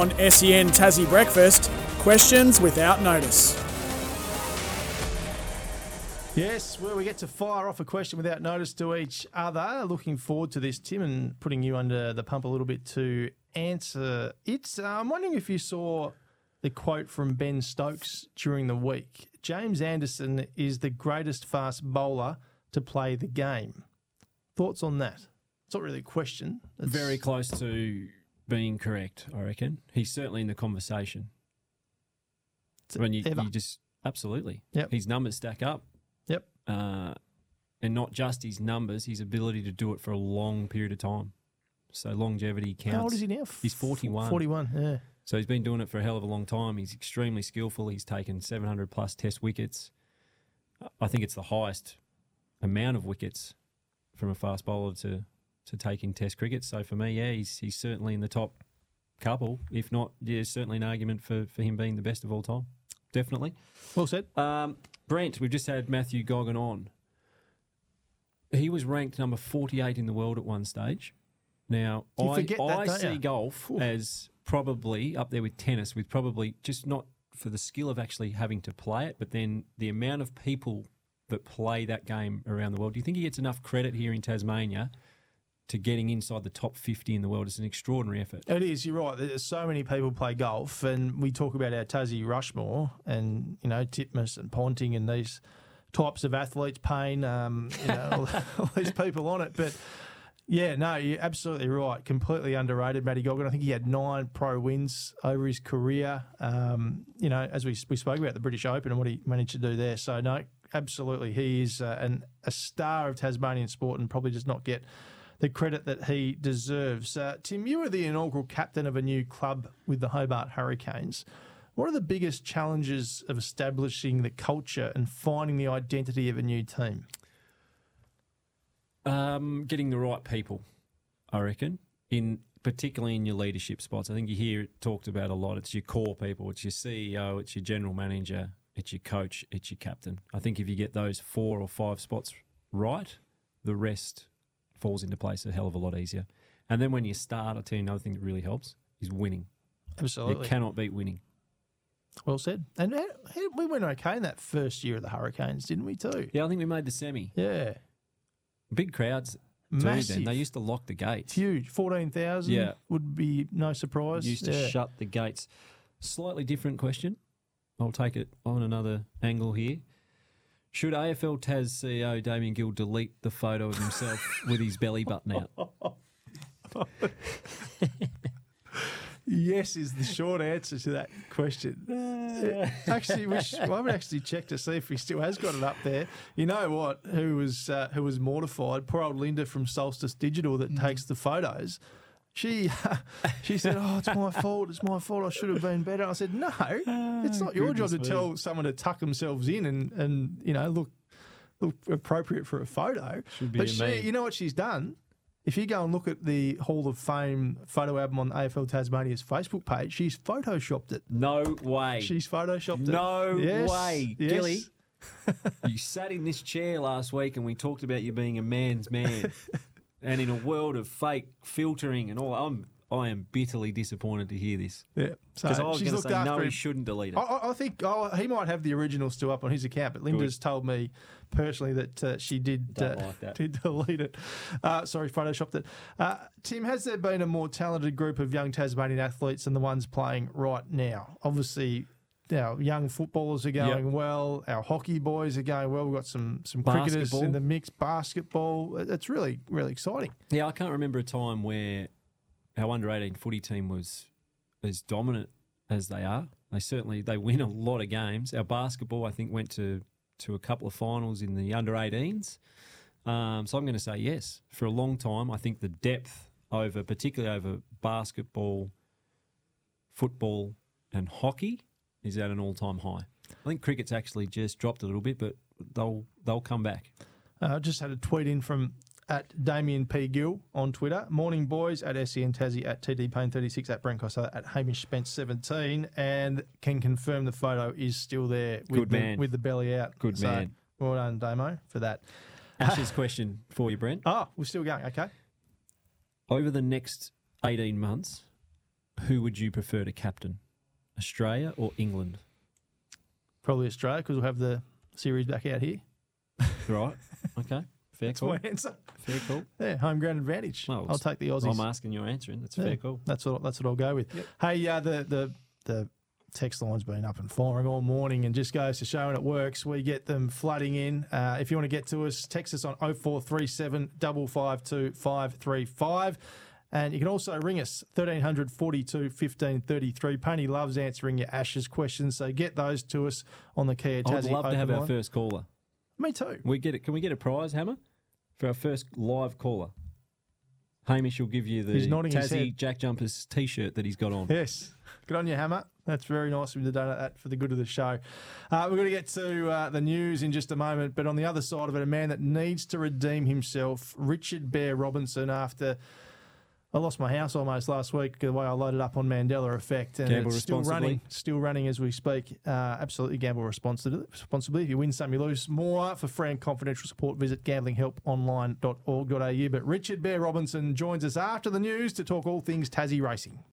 On SEN Tassie Breakfast, questions without notice. Yes, well, we get to fire off a question without notice to each other. Looking forward to this, Tim, and putting you under the pump a little bit to answer it. Uh, I'm wondering if you saw the quote from Ben Stokes during the week. James Anderson is the greatest fast bowler to play the game. Thoughts on that? It's not really a question. It's Very close to being correct, I reckon. He's certainly in the conversation. When you, you just absolutely, Yep. his numbers stack up, Yep. uh, and not just his numbers, his ability to do it for a long period of time. So longevity counts. How old is he now? He's 41. 41, yeah. So he's been doing it for a hell of a long time. He's extremely skillful. He's taken 700 plus Test wickets. I think it's the highest amount of wickets from a fast bowler to to take in Test cricket. So for me, yeah, he's he's certainly in the top couple. If not, yeah, certainly an argument for for him being the best of all time. Definitely. Well said. Um, Brent, we've just had Matthew Goggin on. He was ranked number 48 in the world at one stage. Now, You I, forget that, I see you? golf as probably up there with tennis, with probably just not for the skill of actually having to play it, but then the amount of people that play that game around the world. Do you think he gets enough credit here in Tasmania to getting inside the top 50 in the world? It's an extraordinary effort. It is. You're right. There's so many people play golf, and we talk about our Tassie Rushmore, and you know Titmus and Ponting and these types of athletes, Paine, um, you know, all, all these people on it. But yeah, no, you're absolutely right. Completely underrated, Matty Goggin. I think he had nine pro wins over his career. Um, you know, as we we spoke about the British Open and what he managed to do there. So no, absolutely, he is uh, an, a star of Tasmanian sport, and probably does not get the credit that he deserves. Uh, Tim, you were the inaugural captain of a new club with the Hobart Hurricanes. What are the biggest challenges of establishing the culture and finding the identity of a new team? Um, getting the right people, I reckon, in particularly in your leadership spots. I think you hear it talked about a lot. It's your core people. It's your CEO. It's your general manager. It's your coach. It's your captain. I think if you get those four or five spots right, the rest falls into place a hell of a lot easier. And then when you start, I tell you another thing that really helps is winning. Absolutely. You cannot beat winning. Well said. And we went okay in that first year of the Hurricanes, didn't we, too? Yeah, I think we made the semi. Yeah. Big crowds. Too, Massive. then. They used to lock the gates. Huge. 14,000 Yeah. would be no surprise. used to Yeah. shut the gates. Slightly different question. I'll take it on another angle here. Should AFL Tas CEO Damien Gill delete the photo of himself with his belly button out? Yes, is the short answer to that question. Actually, we sh- I haven't actually check to see if he still has got it up there. You know what? Who was uh, who was mortified? Poor old Linda from Solstice Digital that takes the photos. She she said, "Oh, it's my fault. It's my fault. I should have been better." I said, "No, it's not your job to goodness tell someone to tuck themselves in and and you know look look appropriate for a photo." Should be but she, you know what she's done? If you go and look at the Hall of Fame photo album on AFL Tasmania's Facebook page, she's photoshopped it. No way. She's photoshopped it. no Yes, way. yes. Gilly, you sat in this chair last week and we talked about you being a man's man. And in a world of fake filtering and all, I'm I am bitterly disappointed to hear this. Yeah. So Because I was going to say, after no, he shouldn't delete it. I, I- think oh, he might have the original still up on his account, but Linda's told me personally that uh, she did uh, like did delete it. Uh, sorry, photoshopped it. Uh, Tim, has there been a more talented group of young Tasmanian athletes than the ones playing right now? Obviously. Our young footballers are going well. Our hockey boys are going well. We've got some some cricketers Basketball. in the mix. Basketball. It's really really exciting. Yeah, I can't remember a time where our under eighteen footy team was as dominant as they are. They certainly they win a lot of games. Our basketball, I think, went to to a couple of finals in the under 18s. Um, so I'm going to say yes. For a long time, I think the depth over, particularly over basketball, football, and hockey, is at an all time high. I think cricket's actually just dropped a little bit, but they'll they'll come back. Uh, I just had a tweet in from at Damien P. Gill on Twitter. Morning boys at SEN Tassie at TD Paine 36 at Brent at Hamish Spence 17 and can confirm the photo is still there with, Good the, man. with the belly out. Good So, man. Well done, Damo, for that. Ashes question for you, Brent. Oh, we're still going. Okay. over the next 18 months, who would you prefer to captain, Australia or England? Probably Australia because we'll have the series back out here. Right. Okay. Fair That's call. my answer. Fair call. Yeah, home ground advantage. Well, I'll take the Aussies. I'm asking you're answering. That's Yeah, fair call. That's what that's what I'll go with. Hey, uh, the the the text line's been up and firing all morning, and just goes to show when it works. We get them flooding in. Uh, if you want to get to us, text us on 0437 552 535. And you can also ring us 1300 42 15 33. Painey loves answering your Ashes questions, so get those to us on the Kia Tassie love to have our line. first caller. Me too. We get it. Can we get a prize, Hammer, for our first live caller? Hamish will give you the He's nodding his Tassie head. Jack Jumpers T-shirt that he's got on. Yes. Good on you, Hammer. That's very nice of you to do that for the good of the show. Uh, we're going to get to uh, the news in just a moment, but on the other side of it, a man that needs to redeem himself, Richard Bear Robinson, after I lost my house almost last week the way I loaded up on Mandela Effect, and Gamble it's still running, still running as we speak. Uh, absolutely gamble responsibly. If you win some, you lose more. For free and confidential support, visit gamblinghelponline.org.au. But Richard Bear Robinson joins us after the news to talk all things Tassie racing.